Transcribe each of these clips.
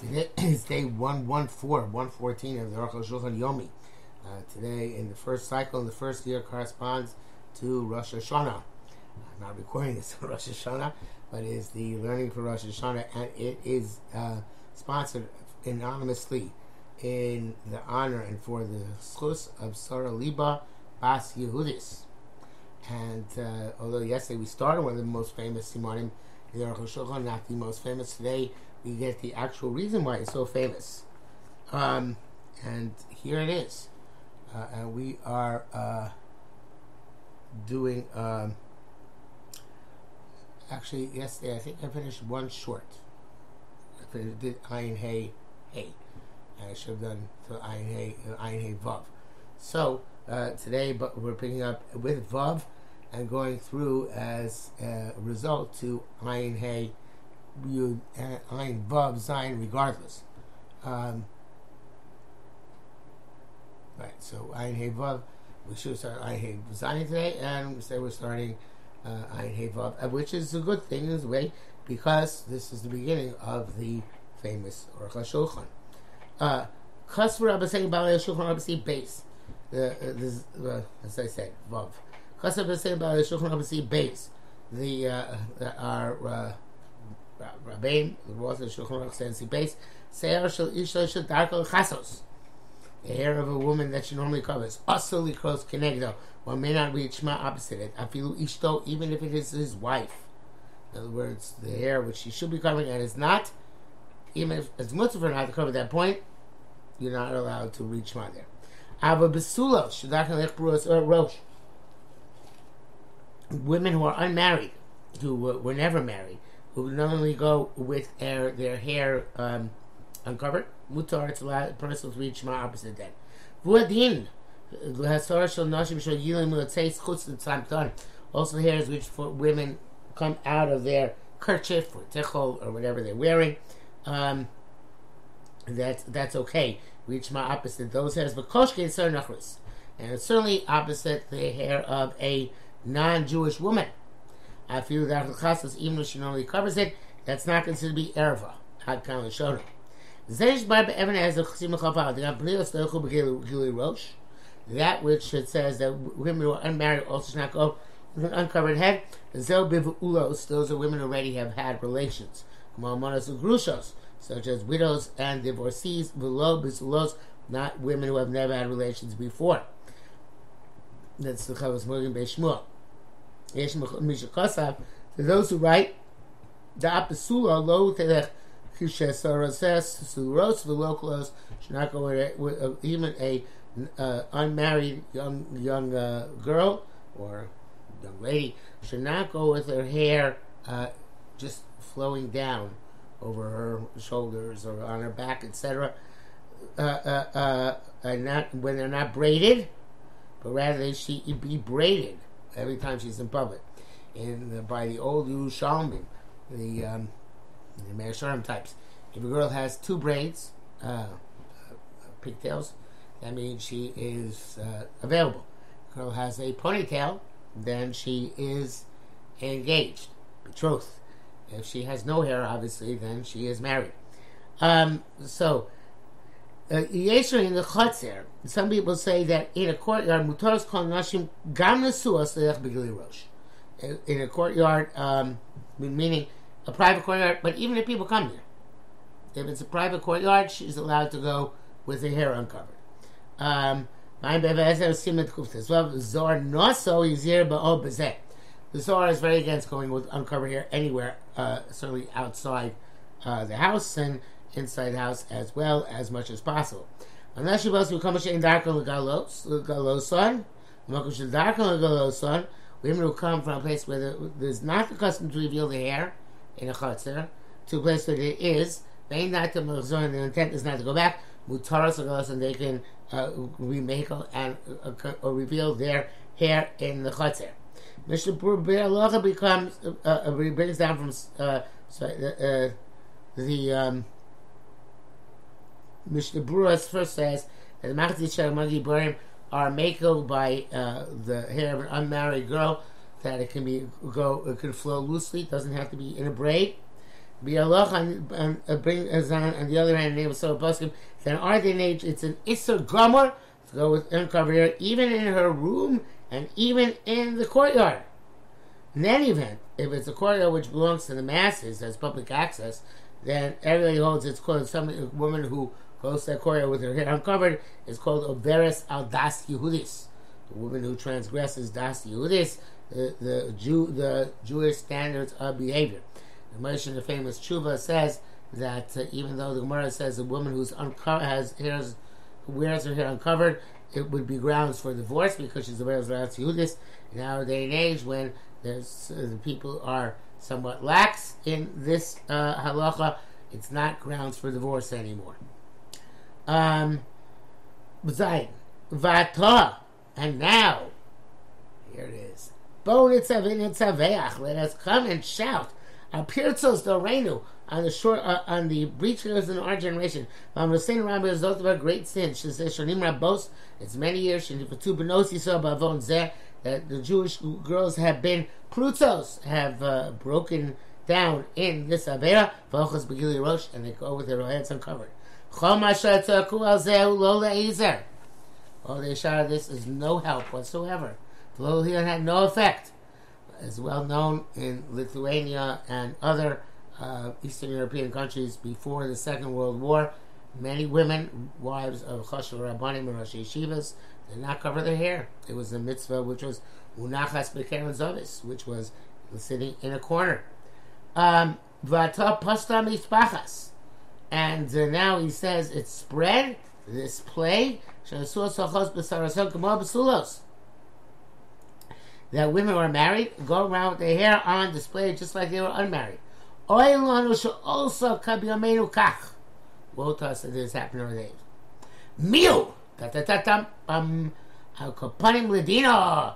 Today is day 114, 114 of the Aruch Shulchan Yomi. Uh, today, in the first cycle, in the first year, corresponds to Rosh Hashanah. I'm not recording this on Rosh Hashanah, but it is the learning for Rosh Hashanah, and it is uh, sponsored anonymously in the honor and for the schus of Sarah Liba Bas Yehudis. And uh, although yesterday we started one of the most famous Simonim the Aruch Shulchan, not the most famous today, we get the actual reason why it's so famous. Um, and here it is. Uh, and we are uh, doing, um, actually, yesterday I think I finished one short. I finished, did Ayin Hay Hay. I should have done to Ayin Hay, uh, Ayin Hay Vav. So uh, today, but we're picking up with Vav and going through as a result to Ayin Hay Yud Ayin Vav Zayin regardless. Um, right, so Ayin Hey Vav, we should start Ayin Hey Zayin today, and we say we're starting uh, Ayin Hey Vav, uh, which is a good thing in a way because this is the beginning of the famous Aruch HaShulchan. Uh, Kasver saying Balei Shulchan Rabbi base. The uh, this uh, as I said Vav. Kasver saying Balei Shulchan Rabbi say base. The uh, our uh, Rabbein, the Rosh Shulchan Aruch says base. Seir shel shel darkol chasos. The hair of a woman that she normally covers. Asuli close kenegdo. One may not reach my opposite it. Afilu ishto, even if it is his wife. In other words, the hair which she should be covering and is not, even if it's mutzah not to cover that point, you're not allowed to reach my there. Ava besulo shadachan lechbruas or er, rosh. Women who are unmarried, who were never married, who normally go with their, their hair um, uncovered, mutar to allow the person to reach my opposite then. Vuadin, l'hasar shel nashim shel yilim l'tzeis chutz l'tzamtan. Also hairs which for women come out of their kerchief or tichol or whatever they're wearing. Um, that's that's okay. Reach my opposite those hairs, but koshke is nachris, and it's certainly opposite the hair of a non-Jewish woman. I feel that the chasas, even though she normally covers it, that's not considered to be erva. Had of showed Zeish bar be'evan has a chsim chafal. They got plios techu b'gili rosh. That which it says that women who are unmarried also should not go with an uncovered head. Zel ulos. Those are women who already have had relations. Mamonas grushos, such as widows and divorcees. Below bisulos, not women who have never had relations before. That's the chavos morgan be'shmuel. Yesh mishakosav. To those who write, the apesula lo telech kishesoroses suros v'lokulos should not go with, even a uh, unmarried young young uh, girl or young lady should not go with her hair uh, just flowing down over her shoulders or on her back, etc. Uh, uh, uh, and not when they're not braided, but rather they should be braided every time she's in public. And by the old Yerushalmi, the um, the Meir types. If a girl has two braids, uh, pigtails, that means she is uh, available. If a girl has a ponytail, then she is engaged, betrothed. If she has no hair, obviously, then she is married. Um, so, Yesher in the chotzer, some people say that in a courtyard, mutaros kol nashim gam nesuas leich begili rosh. In a courtyard, um, meaning a private courtyard, but even if people come here, if it's a private courtyard, she's allowed to go with her hair uncovered. Um, the Zohar is very against going with uncovered hair anywhere, uh, certainly outside uh, the house and inside house as well, as much as possible. Unless you must become a shame darker legaloson, women who come from a place where there's not the custom to reveal the hair in a chutzner to a place where it is. They not to the intent is not to go back. Mutaras and they can uh, remake and uh, or reveal their hair in the chutzner. Mishnah Berurah becomes uh, uh, brings down from uh, sorry, uh, the um, Mishnah Berurah first says that the Machzit Shalmagi Burim are mako by uh, the hair of an unmarried girl that it can be go it can flow loosely, it doesn't have to be in a braid. Bialoch and uh, bring on the other hand, name of so Poskim, then are they age? It's an Isser Gomer to go with uncovered hair, even in her room and even in the courtyard. In any event, if it's a courtyard which belongs to the masses, as public access, then everybody holds it's called some woman who to that courtyard with her hair uncovered is called Overes al Das Yehudis. The woman who transgresses Das Yehudis, the, the Jew the Jewish standards of behavior. The Moshe, the famous Tshuva, says that uh, even though the Gemara says a woman who's unco- has hairs, who wears her hair uncovered, it would be grounds for divorce because she's a Beres Yehudis. In our day and age, when there's uh, the people are somewhat lax in this uh, halacha, it's not grounds for divorce anymore. Um, Zayin, and now, here it is. Let us come and shout. Apirtzos Dorenu on the short uh, on the breaches in our generation. I'm saying Rabbi is of a great sin. She says Shonim Rabos. It's many years. She two benosi so bavon that the Jewish girls have been prutzos have uh, broken down in this avera v'ochas begili rosh and they go with their heads uncovered. Chol mashatzaku al zehu lo le'izer. Oh, they shouted this is no help whatsoever. The here had no effect is well known in Lithuania and other uh, Eastern European countries before the Second World War. Many women, wives of Choshev Rabbanim and Rosh Yeshivas, did not cover their hair. It was a mitzvah which was Unachas Bekeren Zovis, which was sitting in a corner. Um, Vata Pasta. And uh, now he says it spread, this play, that women who are married go around with their hair on display just like they were unmarried. also. Woe to us that this happened. Um, al kopanim ledino.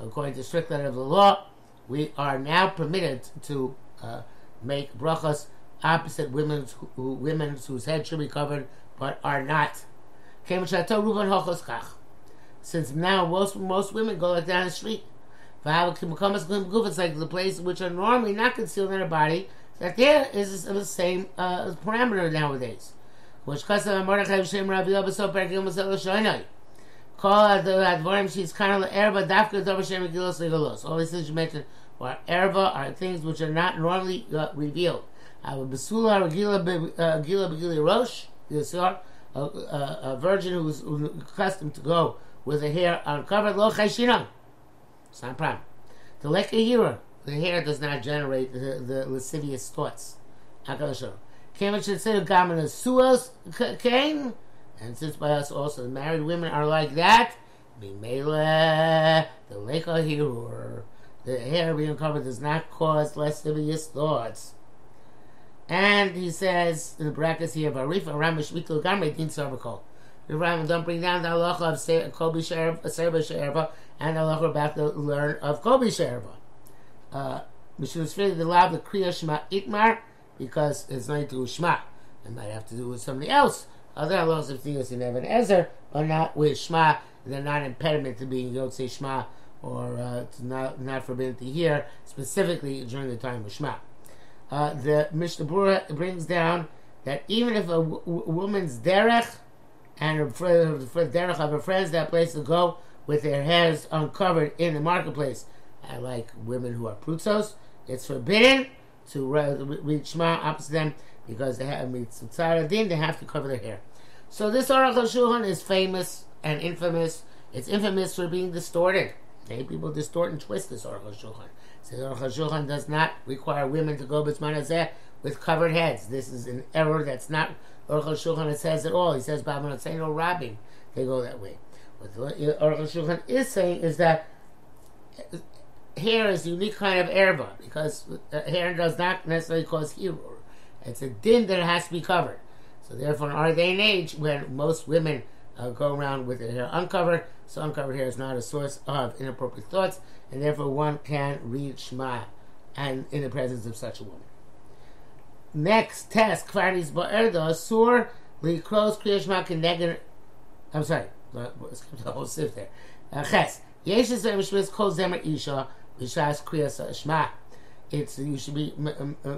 According to strict letter of the law, we are now permitted to uh, make brachas opposite women who, women whose head should be covered but are not since now most most women go like down the street. It's like the place which are normally not concealed in their body, that there is the same uh, parameter nowadays. Call the advarim she's kind of erba dafka davar shem gilos legalos. All these things you mentioned are erba are things which are not normally uh, revealed. Our besula gila gila begili rosh yisar a, virgin who's accustomed to go with her hair uncovered, lo chayshinam. It's not a problem. The lekahira, the hair does not generate the, the lascivious thoughts. Akashor. Kevin should say gaman suas kain, and since by us also the married women are like that, mimele the lekahira, the hair being covered does not cause lascivious thoughts. And he says in the brackets here, Varifa Ramish Miklu Gamre Din Sarvakol. The Ram don't bring down the halacha of Kobi Sherva, Serba Sherva, and the halacha about to learn of Kobi Sherva. Uh, Mishum Sfili, the law of the Kriya Shema Itmar, because it's not to Shema. It might have to do with something else. Other halachas of things in Evan Ezer, are not with Shema. They're not impediment to being Yotzei Shema, or uh, not, not forbidden to hear, specifically during the time of Shema uh, the Mishnah Berurah brings down that even if a w- woman's derech and her, fr- her derech of her friends that place to go with their hairs uncovered in the marketplace, I like women who are prutzos, it's forbidden to read Shema opposite them because they have mitzvah din, they have to cover their hair. So this Aruch HaShulchan is famous and infamous. It's infamous for being distorted. Many people distort and twist this Aruch HaShulchan. So Aruch HaShulchan does not require women to go b'tzman with covered heads. This is an error that's not Aruch HaShulchan says at all. He says Babylon no robbing. They go that way. What Aruch HaShulchan is saying is that hair is a unique kind of erba because uh, hair does not necessarily cause hirur. It's a din that has to be covered. So therefore, in our day and age, when most women uh, go around with their hair uncovered, so uncovered hair is not a source of inappropriate thoughts and therefore one can read Shema and in the presence of such a woman. Next test, Kvaris Ba'erda, Sur, Likros Kriya Shema Keneged, I'm sorry, skip the whole sif there. Uh, Ches, Yesh is Mishmis Kol Zemer Isha, b'shas kriyas shema. It's you should be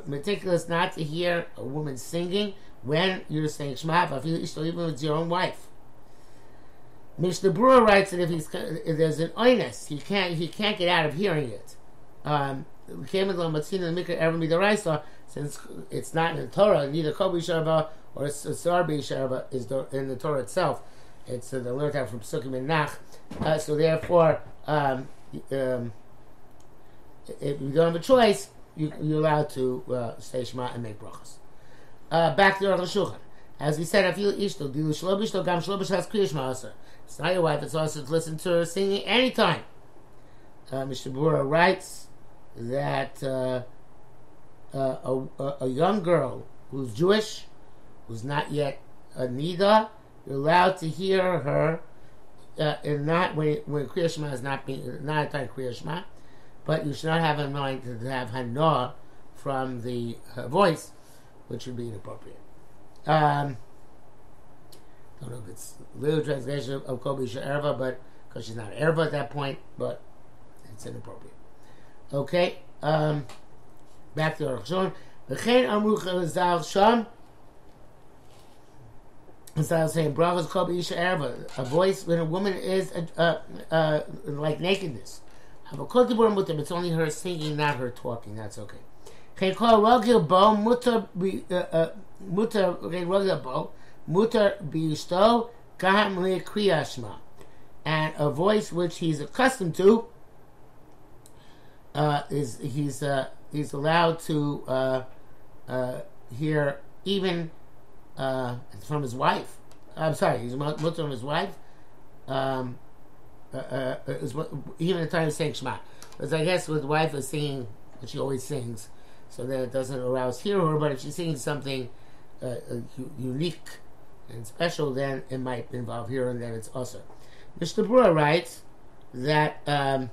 meticulous not to hear a woman singing when you're saying Shema, even with your own wife. Mishnah Berurah writes that if he's if there's an oinus, he can't he can't get out of hearing it. Um, since it's not in the Torah, neither Kobi Sharba or Sarbi Sharba is in the Torah itself. It's uh, the learned out from Psukim and Nach. Uh, so therefore, um, um, if you don't have a choice, you, you're allowed to uh, say Shema and make brachas. Uh, back to Aruch Shulchan. As we said, feel ishto dilu shlobishto gam shlobish has kriyish ma'aser. It's not your wife; it's also to listen to her singing anytime. Uh, Mishnah Berurah writes that uh, uh, a, a, young girl who's Jewish, who's not yet a nida, you're allowed to hear her, uh, and not when when Kriya is not being not a time Kriya but you should not have in mind to have Hanoah from the voice, which would be inappropriate. Um, don't know if it's little translation of Kobe Erva, but because she's not Erva at that point, but it's inappropriate. Okay, um, back to Aruch Shon. V'chein amru chazal sham. Instead of saying brachas Kobe Isha Erva, a voice when a woman is uh, uh, like nakedness. It's only her singing, not her talking. That's okay. Ragil bo mutar uh, uh, mutar ragil bo mutar biyusto gam kriyashma, and a voice which he's accustomed to uh, is he's uh, he's allowed to uh, uh, hear even from his wife. I'm sorry, he's mutar from his wife. Um, is even the time of saying Shema. Because I guess with wife is singing, she always sings, so then it doesn't arouse hear her. But if she's singing something uh, uh unique and special, then it might involve hear, and then it's also. Mishnah Berurah writes that um,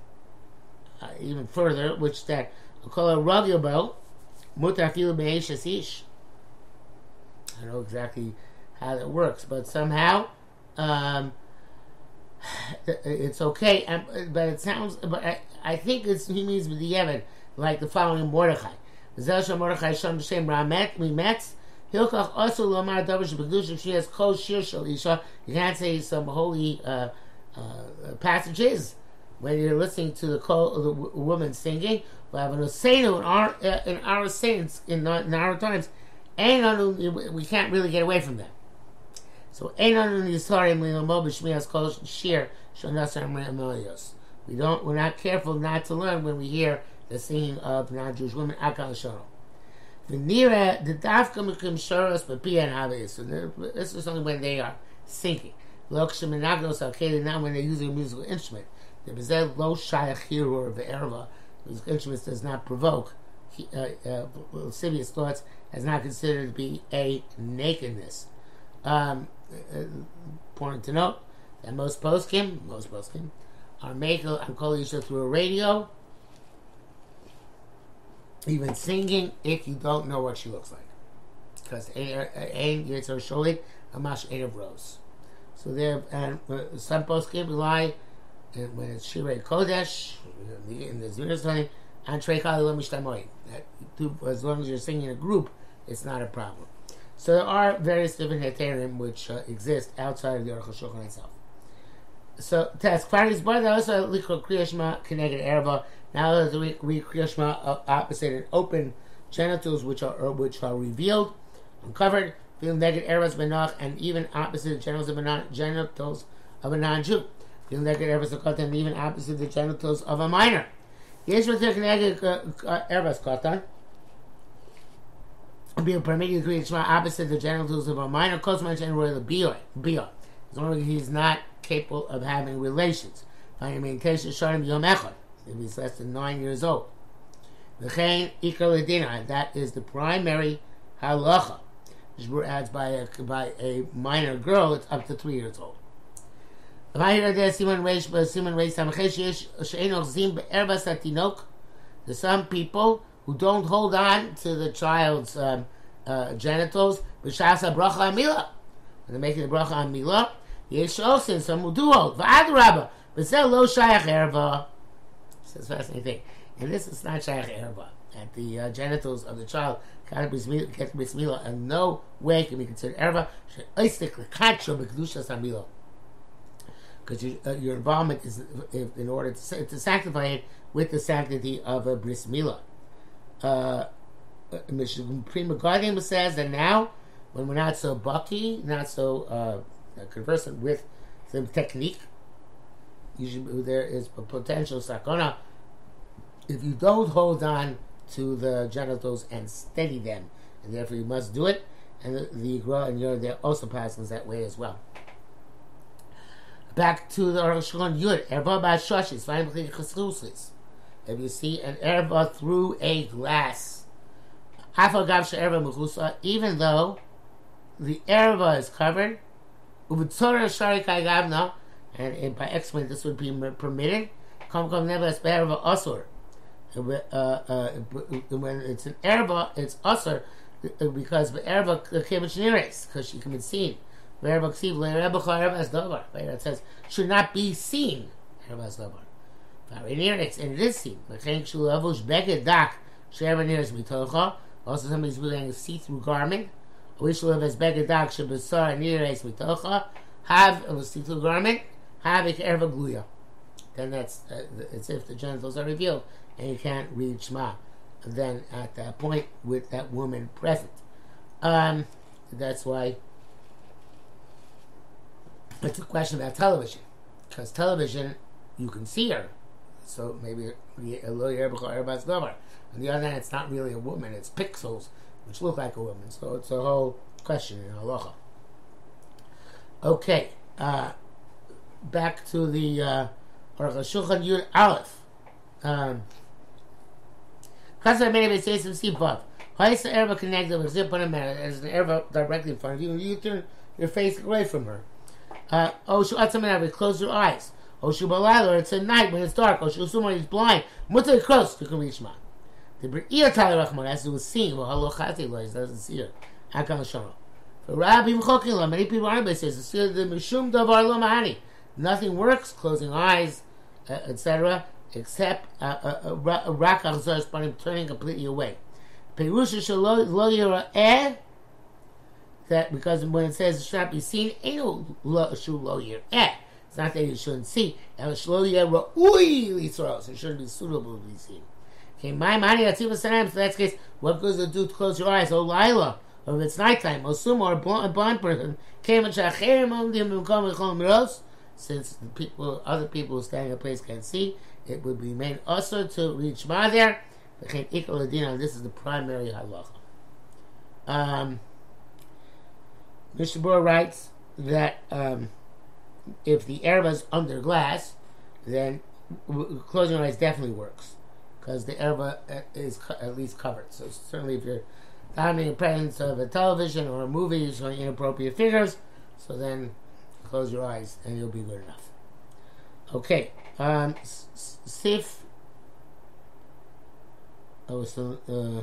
uh, even further, which that call a ragyobo mutafilu ish. I don't know exactly how that works, but somehow. Um, it's okay, but it sounds. But I, I think it's he means with the Yemen, like the following Mordechai. Zel Mordechai Shem Shem Ramet Mimetz. Hilkach also lomar davish b'kedusha. She has kol shir shel isha. You can't say some holy uh, uh, passages when you're listening to the kol, the woman singing. We have an osenu in our uh, in our saints in, in our times, and we can't really get away from that. So. We don't, we're not careful not to learn when we hear the singing of non-Jewish women Akal Shalom. V'nira the Dafka Mekim Shoros and Havis. So this is only when they are singing. Lokshim and Nagnos Alkeda, not when they're using a musical instrument. The Bezel Lo Shayach Hirur Ve'erva. Musical instruments does not provoke uh, uh, lascivious thoughts, has not considered to be a nakedness. Um, important to note that most poskim, most poskim, are made on Kol through a radio, even singing if you don't know what she looks like. Because Ein Yitzhar Sholit, Amash Ein of Rose. So there, and uh, some poskim rely, when it's Shirei Kodesh, in the Zviras time, and Trei As long as you're singing in a group, it's not a problem. So there are various different heterim which uh, exist outside of the Aruch HaShulchan itself. So test Faris but also likro kriyashma connected erba. Now a we kriyashma uh, opposite and open genitals which are uh, which are revealed, uncovered. Feeling negative erbas benach and even opposite genitals of a non genitals of a non-Jew. Feeling erbas katan and even opposite the genitals of a minor. Yes, with the connected erbas katan being permitted to create Shema opposite the genitals of a minor close cosmos and royal Bia. Bia. As long as he's not capable of having relations. Finding in case of Sharim Yom Echad, if he's less than nine years old. That is the primary halacha. Adds by a, by a minor girl, it's up to three years old. There's some people who don't hold on to the child's um, uh, genitals. When they're making the bracha amila, yesh also some will do hold. V'ad rabba, b'zel lo shayach erva. Is fascinating thing. and this is not shaykh erva. At the uh, genitals of the child can't be smila, and no way can be considered erva. Because you, uh, your involvement is if, in order to, to sanctify it with the sanctity of a bris milah. Uh, uh Pri Megadim says that now, when we're not so bucky, not so uh, conversant with the technique, usually there is a potential sakona. If you don't hold on to the genitals and steady them, and therefore you must do it, and the, the and you're also passes that way as well. Back to the Aruch Yud, Erba Ba'Shashis, If you see an Erba through a glass, even though the Erba is covered, and by excellent this would be permitted. Come never as Erba Asur. Uh, uh, when it's an erba, it's usher because the erba kevich because she can be seen. Erba ksiv erba as davar. It says should not be seen. Erba as davar. Very niris and it is seen. Mechen shu avush beged dak she'erba niris mitocha. Also somebody's wearing a see-through garment. We should have as beged dak shebesar niris mitocha. Have a see-through garment. Have a erba gluya. Then that's uh, it's if the genitals are revealed and you can't read Shema then at that point with that woman present. Um, that's why it's a question about television because television you can see her, so maybe a little everybody's lover. On the other hand, it's not really a woman; it's pixels which look like a woman. So it's a whole question in halacha. Okay, uh, back to the uh, Shulchan Yud Aleph. Um, Chasar some see above. How is the erba connected with zip on a matter as an erba directly in front of you you turn your face away from her? Uh, oh, shu atzam close your eyes. Oh, shu balal, or it's at night when it's dark. Oh, shu sumar, he's blind. Mutter close, reach man. The B'ir Tal Rachman, as it was seen, well, halo chati lo, he doesn't see her. Hakam Shama. For Rabbi Mchokin many people are says, the Mishum Davar lo Mahani. Nothing works, closing eyes, etc except rak achzor spanim turning completely away. Perusha lo yirah eh, that because when it says it should not be seen, ain't lo shu lo yirah. Eh. It's not that you shouldn't see. El shlo yirah ui litros. It shouldn't be suitable to be seen. Okay, my money at Tiva Sanam. So that's case. What goes to do to close your eyes? Oh, Lila. Or if it's nighttime, or Suma, or a blind, person, came and shacherim on them since people, other people standing in place can't see, it would remain also to reach Shema there. This is the primary halacha. Um, Mishabur writes that um, if the erba is under glass, then closing your eyes definitely works because the erba uh, is at least covered. So certainly, if you're having the presence of a television or a movie showing inappropriate figures, so then close your eyes and you'll be good enough. Okay, um, Sif. Oh, still, uh,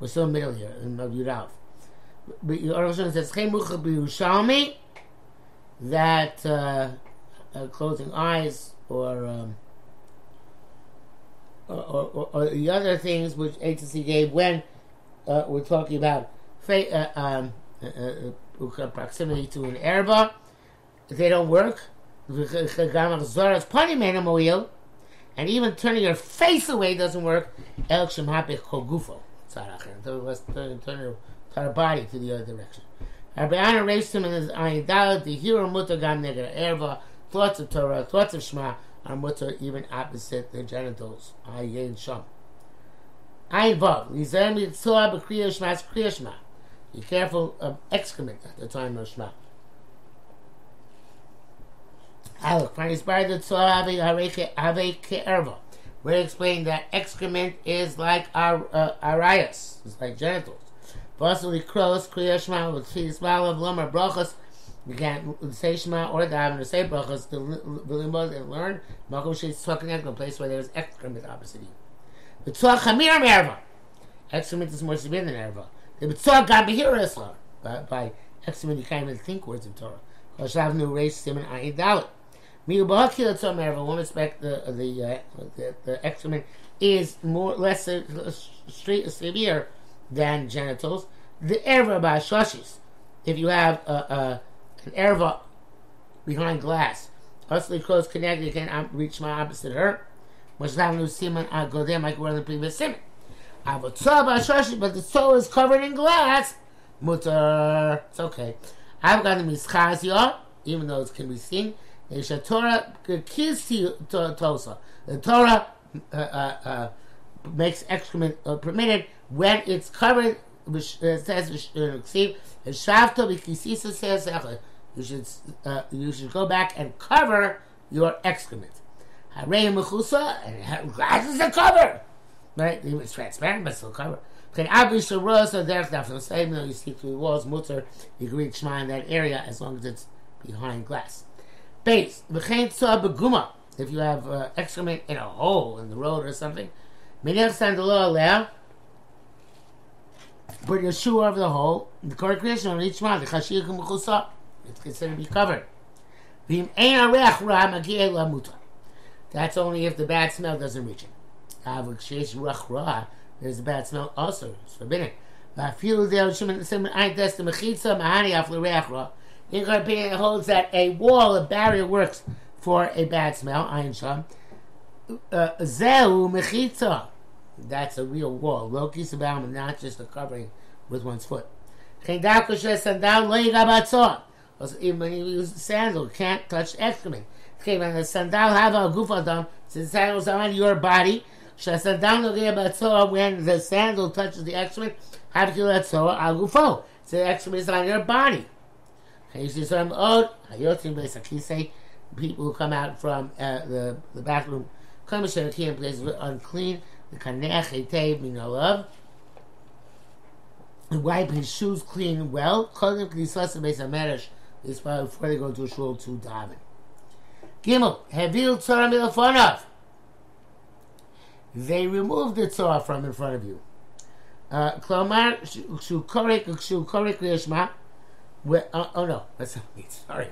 we're still middle here in. But Yerushalayim says, Chemucha b'Yushalmi, that uh, uh, closing eyes or, um, or, or, or, the other things which agency gave when uh, we're talking about uh, um, uh, uh, proximity to an erba, they don't work and even turning your face away doesn't work. El shemhapich kogufo. Turn your body to the other direction. Rabbi Anna raised him in his ayidal, the hero mutter gam neger erva, thoughts of Torah, thoughts of Shema, are mutter even opposite the genitals. Ayin sham. Ayin vav. Lizem yitzua b'kriya shma, kriya shma. Be careful of excrement at the time of Shema. Alec, find inspired the Ke'erva. We're explaining that excrement is like our uh, arias, it's like genitals. Possibly crows, Kriya Shema, with Shema of Lomar Brachas. You can't say Shema or daven or say Brachas to limbo and learn. Makom She's talking at a place where there's excrement opposite you. The Tzor Chamir Merva. Excrement is more severe than Erva. The Tzor Gabihir Islam. By excrement, you can't even think words of Torah. Hashav Nu Reish Simon Ayin Dalit. Woman expect the the, uh, the, the excrement is more less uh, straight, severe than genitals. The erva by shashis. If you have a, a, an erva behind glass, hustling close connected, can reach my opposite her. Which now simon I go there, like we're the previous simon. I have a toe by shashis, but the toe is covered in glass. Mutter, it's okay. I've got the mischazia, even though it can be seen. The Torah kiss tosa. The Torah uh, uh, uh, makes excrement uh, permitted when it's covered. Which uh, says you should you should go back and cover your excrement. Harei mechusa and glass is a cover, right? It's transparent but still cover. Okay, obviously, rosa there's definitely same. You see through the walls, mutter. You can Shema in that area as long as it's behind glass. Beguma if you have uh, excrement in a hole in the road or something, Minach Sandalo Alea, put your shoe over the hole, the Korah creation on each one, the Chashir Kumuchusa, it's considered to be covered. That's only if the bad smell doesn't reach it. There's a bad smell also, it's forbidden. Vafilu Del The opinion, holds that a wall, a barrier works for a bad smell, Ayin Sham. Uh, Zeu Mechitza. That's a real wall. Loki Sabam, not just a covering with one's foot. Even when you use sandal, can't touch excrement. Okay, when the sandal have a gufadam, since sandals are on your body, when the sandal touches the excrement, have to let so al gufo. So the excrement is on your body. Some odd. Hayotim say people who come out from uh, the, the bathroom, come to Sherakim places unclean, the kanech etev minolav, and wipe his shoes clean well, kodim knisas base meresh is before they go to shul to daven. Gimel, hevil tzara milafonov. They remove the tzara from in front of you. Uh, Klomar, shu korek, shu korek lishma. Oh no, that's not me, sorry.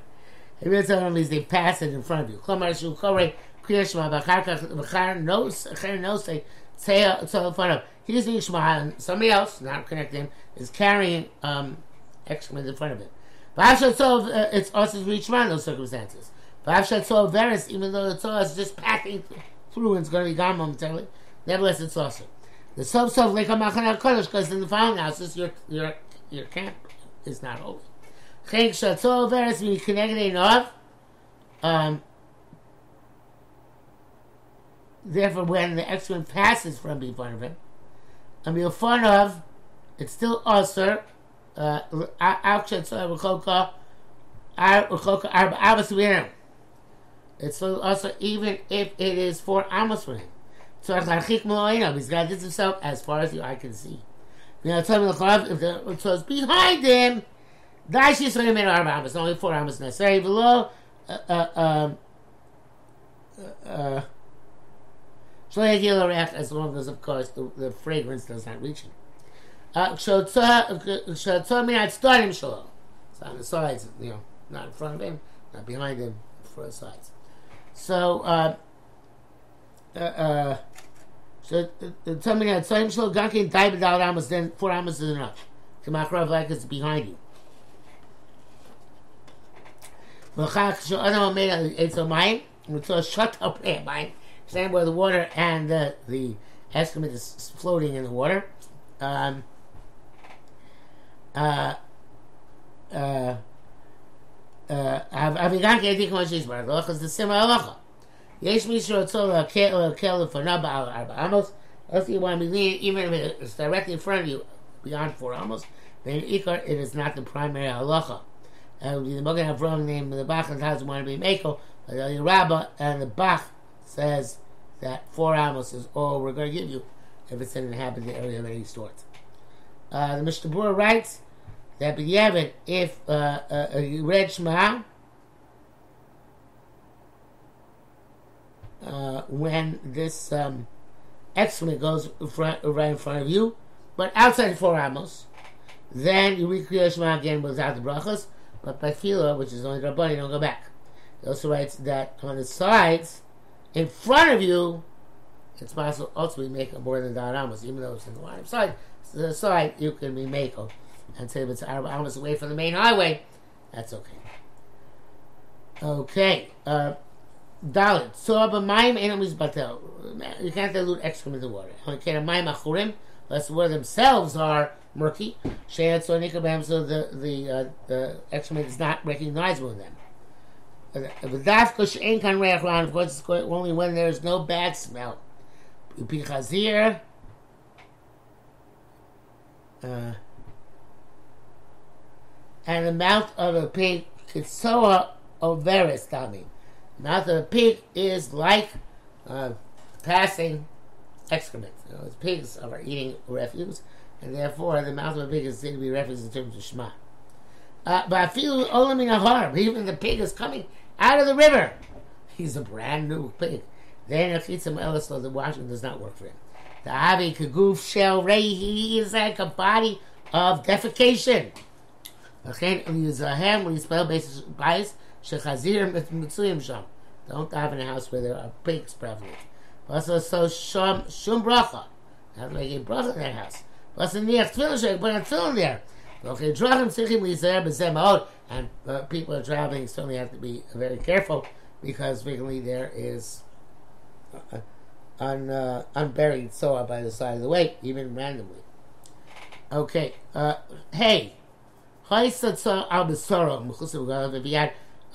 It means they pass it in front of you. Klamar shu kore kriyashma v'char kach v'char nos v'char nos say say in front of. He's doing shema and somebody else, not connected is carrying um, excrement in front of him. V'afshat tov, uh, it's also reach in those circumstances. V'afshat tov veris, even though the Torah is just passing through and it's going to be gone momentarily, nevertheless it's also. The sov sov lekam machan kodesh because in the found houses your your your camp is not holy. Chink Shatzol Veres connected enough. Um, therefore, when the excrement passes from in front of him, and be fun of, it's still usher. Uh, it's still also even if it is four amos for him. So he's got this himself as far as the eye can see. Know, tell me the if the so it's behind him. Dash is only arba amas, only four amas necessary. Below, uh, uh, uh, uh, as long as, of course, the, the fragrance does not reach him. Kshatzah minat starim shalom. It's on the sides, you know, not in front of him, not behind him, for the sides. So, uh, uh, uh, so, tell me that starim shalom, gankin, daibad al amas, then four amas is enough. Kamachrav like it's behind you. L'chach she'adam made it's a mine, it's a shut up air mine, stand where the water and the, the excrement is floating in the water. Um, uh, uh, אביגן כהייתי כמו שהסברת, לא אחז תשים הלכה. יש מי שרוצה להקל לפניו בארבע אמות, if you want to be even if it's directly in front of you, beyond four amos, then ikar, it is not the primary halacha and the Magen Avram name the Bach and doesn't want to be Mako, but the Rabbah and the Bach says that four amos is all we're going to give you if it's an inhabited area of any sort. Uh, the Mishnah writes that if uh, uh, you read Shema, uh, when this um, excrement goes front, right in front of you, but outside the four amos, then you Kriyat Shema again without the brachas, but by fila, which is only Rabbani, you don't go back. He also writes that on the sides, in front of you, it's possible also ultimately make more than that amos, even though it's in the line of sight. So the side you can be mako, and say if it's amos away from the main highway, that's okay. Okay. Uh, Dalit. So a mayim enemies batel. You can't dilute excrement in the water. Okay, mayim achurim, unless the water themselves are murky. Sheyat so nikabam, so the the uh, the excrement is not recognizable in them. Reach Of course, it's only when there's no bad smell. Upi Uh, and the mouth of a pig kitsoa overis coming. Mouth of a pig is like uh, passing excrement. You know, pigs are eating refuse, and therefore the mouth of a pig is seen to be referenced in terms of Shema. Uh, but I feel olaming harm. Even the pig is coming out of the river. He's a brand new pig. Then achitzim elis the washing does not work for him. The avi kaguf shel rei. He is like a body of defecation. Again, when you zahem, when you spell basis bias, shechazir mitzuyim sham. Don't have in a house where there are pigs prevalent. Also, so shum bracha. Have like a brother in that house. Also, niach tefillin shek, put a tefillin there. Okay, drachim lizer b'zeh ma'od. And uh, people are traveling certainly have to be very careful because frequently there is uh, un, uh, unburied soil by the side of the way, even randomly. Okay, uh, hey, uh,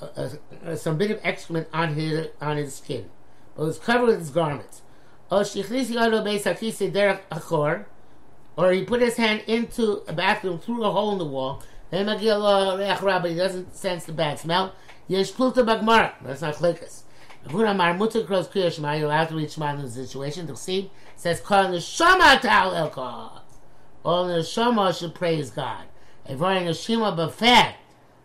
uh, uh, some bit of excrement on his on his skin, but was covered with his garments. Or he put his hand into a bathroom through a hole in the wall, but he doesn't sense the bad smell. Yesh plulta bagmar. That's not klikas. Huna mar mutter cross kriya shema. You're allowed to read shema in this situation. The see says kol neshama tal elkah. All neshama should praise God. Evoring a shima b'feh,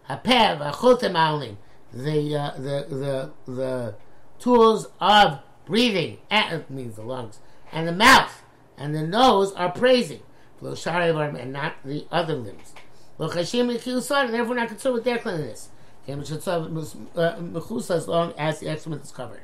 hapev, achutim alim, the uh, the the the tools of breathing, and means the lungs, and the mouth and the nose are praising, and not the other limbs. And therefore not concerned with their cleanliness. Uh, as long as the excrement is covered.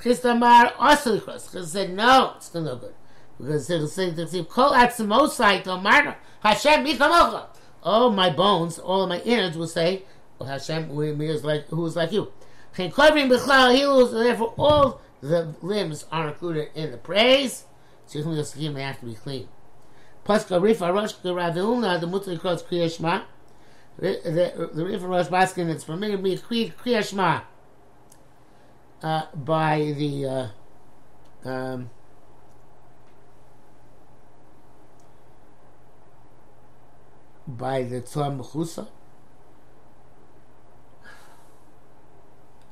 Chistamar also said, no, it's still no good. Because Kol atzmosai tomarna, Hashem mikamocha. All my bones, all of my innards will say, well, Hashem who is like, who is like you. Therefore, all the limbs are included in the praise. So they have to be clean. Plus, Garif Arosh Garavilna, the Mutter calls Kriyashma. The Rif Rosh Baskin, it's permitted to be Kriyashma uh, by the. Uh, um, by the Tzom Mechusa.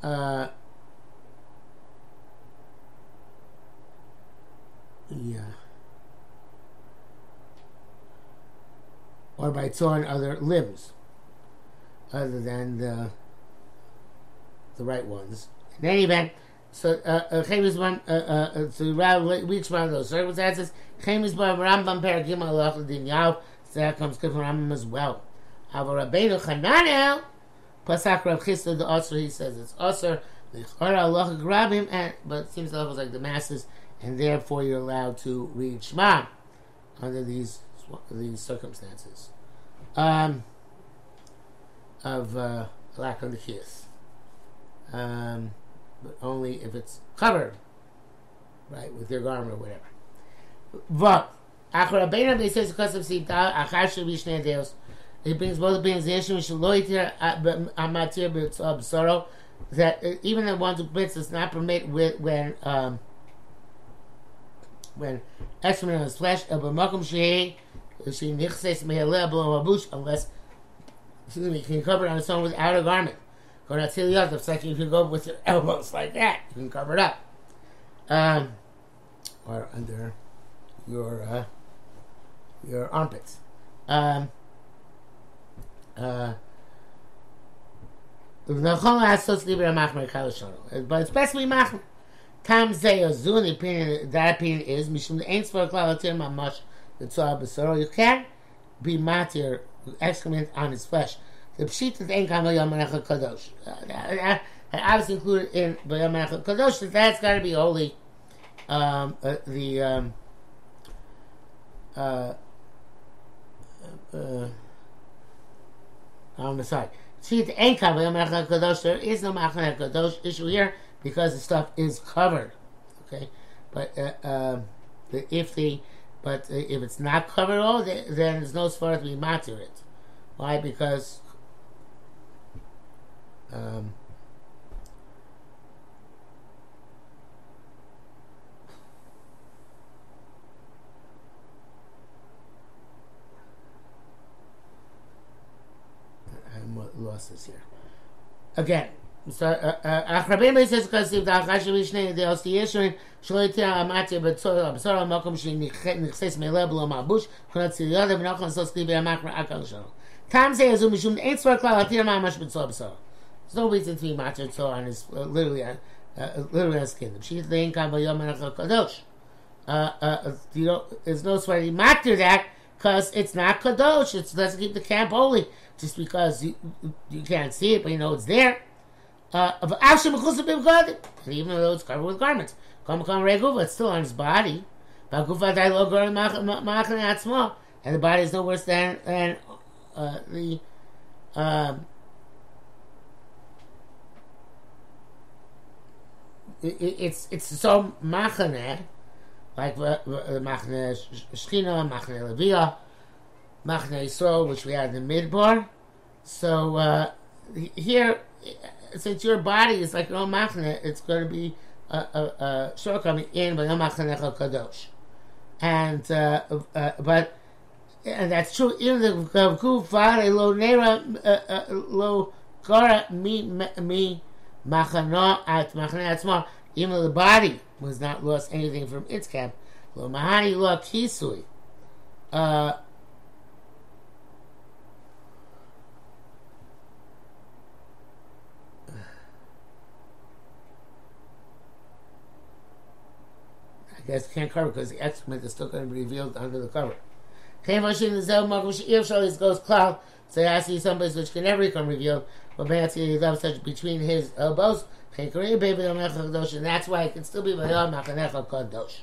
Uh, yeah. Or by tzorn other limbs, other than the the right ones. In any event, so uh, Chemis uh, uh, uh, to reach one of those circumstances, Chemis Rambam Paragim Allah Din Yav so that comes good from Rambam as well. However, Rabbeinu Chananel, Pasak Rav Chisda, the Osir, he says it's Osir, the Chara Allah grab him, and, but it seems levels like the masses, and therefore you're allowed to read Shema under these these circumstances. Um, of uh, lack of the. Um, but only if it's covered, right, with your garment or whatever. But Achor Rabbeinu says because of Sita Achar Shavishne Deus. He brings both opinions. The issue is Shaloitir Amatir B'Soro that even the ones who blitz does not permit with when um, when excrement on his flesh unless excuse me, can cover it on its own without a garment. Go to Tiliot, it's like you can go with your elbows like that. You can cover it up. Um, or under your uh, your armpits. Um, uh, but it's best to be machmer. Tam zeh ozun, the opinion, that opinion is, mishum the ain't for a klalatir mamash, the tzah besoro, you can't be matir, excrement on his flesh. The pshit that ain't kama yom kadosh. Uh, obviously included in yom kadosh, that that's got to be holy um, uh, the um, uh, uh, on the side. See, the ain't kadosh. There is no machane kadosh issue here because the stuff is covered. Okay, but uh, uh, if the but if it's not covered all, then there's no svara to be matir it. Why? Because um, I lost this here. Again, so אחרבים says כסיב דאחש וישנה דאוסי ישרין שלא יתראה אמרתי בצור המקום שנכסס מלב לא מלבוש מבחינת ציליודה ונוכל לעשות סליבי המקרה אקל שלו. טעם זה יזו משום אין צורך כלל להתיר ממש בצור בצור. There's no reason to be matched so on his uh, literally uh, uh, literally on his kingdom. She's the income of Yom Kadosh. Uh, uh, you know, there's no swear to matter that because it's not kadosh. It doesn't keep the camp holy just because you you can't see it, but you know it's there. Uh, even though it's covered with garments, it's still on his body. And the body is no worse than, than uh, the um, it, it's it's so machane, like the machane shchina, machane levia, machane Yisrael, which we had in the midbar. So uh, here, since your body is like your own machane, it's going to be a, a, a shortcoming in machanecha kadosh, and uh, uh, but. And that's true. Even the kufa lo nera lo gara mi mi machana at machana atzma, even though the body was not lost anything from its camp. Lo mahani lo kisui. I can't cover because the excrement is still going to be revealed under the cover. Kay was in the zone, Marcus Earshaw is goes cloud. So I see some place which can never become revealed but Matthew is up such between his elbows. Kei Korea Baby Yomecha Kadosh, and that's why it can still be Vayom Machanecha Kadosh.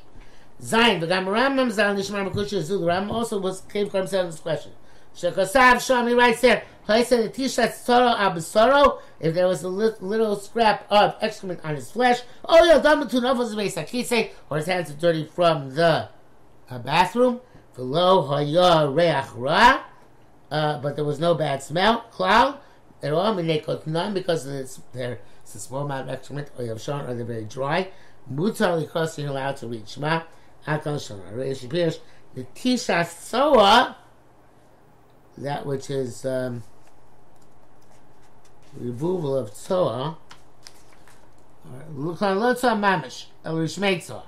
Zayin, v'gam Rambam Zal Nishmar Makushi Zul. Rambam also was came for himself this question. Shekosav Shami writes there. The tishat soro absoro. If there was a little scrap of excrement on his flesh, oh yeah, to novos say, or his hands are dirty from the uh, bathroom. V'lo haya reach ra. Uh, but there was no bad smell. Cloud at all. Mean, none because it's, they're, it's a small amount of excrement, or shown, or they're very dry. Mutar because you're allowed to reach. Ma. Reish Pirush, the Tisha Soa, that which is um, removal of Tzoa, Lukan Lotza Mamish, El Rishmei Tzoa.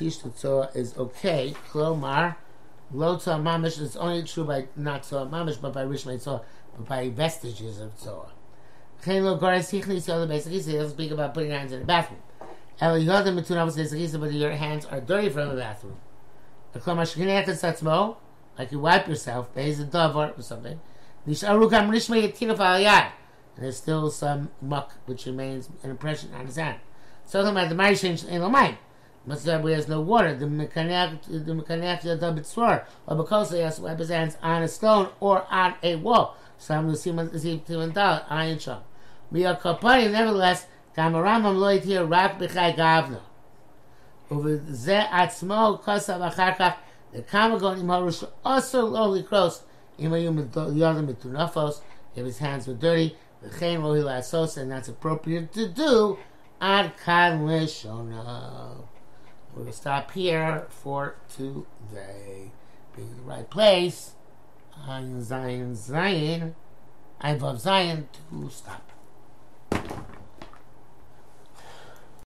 Tishta is okay. Klomar, Lo Tzoa Mamish is only true by not Tzoa Mamish, but by Rishmei Tzoa, but by vestiges of Tzoa. Chen Lo Gores Hichnis Yoda basically he doesn't speak about putting hands in the bathroom. El Yoda Mitun says but your hands are dirty from the bathroom. Klomar Shkineach Satzmo, like you wipe yourself, Beis a Davar or something. Nisharu Kam Rishmei. And there's still some muck which remains an impression on his hand. So about the Marishin in Lomayim. Matzah where there's no water, the mekanek the mekanek the bitzor, or because he has to wipe his hands on a stone or on a wall. Some will see even dal iron sham. Mia kapari, nevertheless, kamaramam lo yitir rak b'chai gavna. ובזה עצמו כוסה ואחר כך לכמה גונים הורו שאוסר לא לקרוס אם היו יודעים מטונפוס, if his hands were dirty, וכן ראוי לעשות, and that's appropriate to do, עד כאן לשונו. we're going to stop here for today. Be the right place. Zion, Zion, Zion. I love Zion to stop.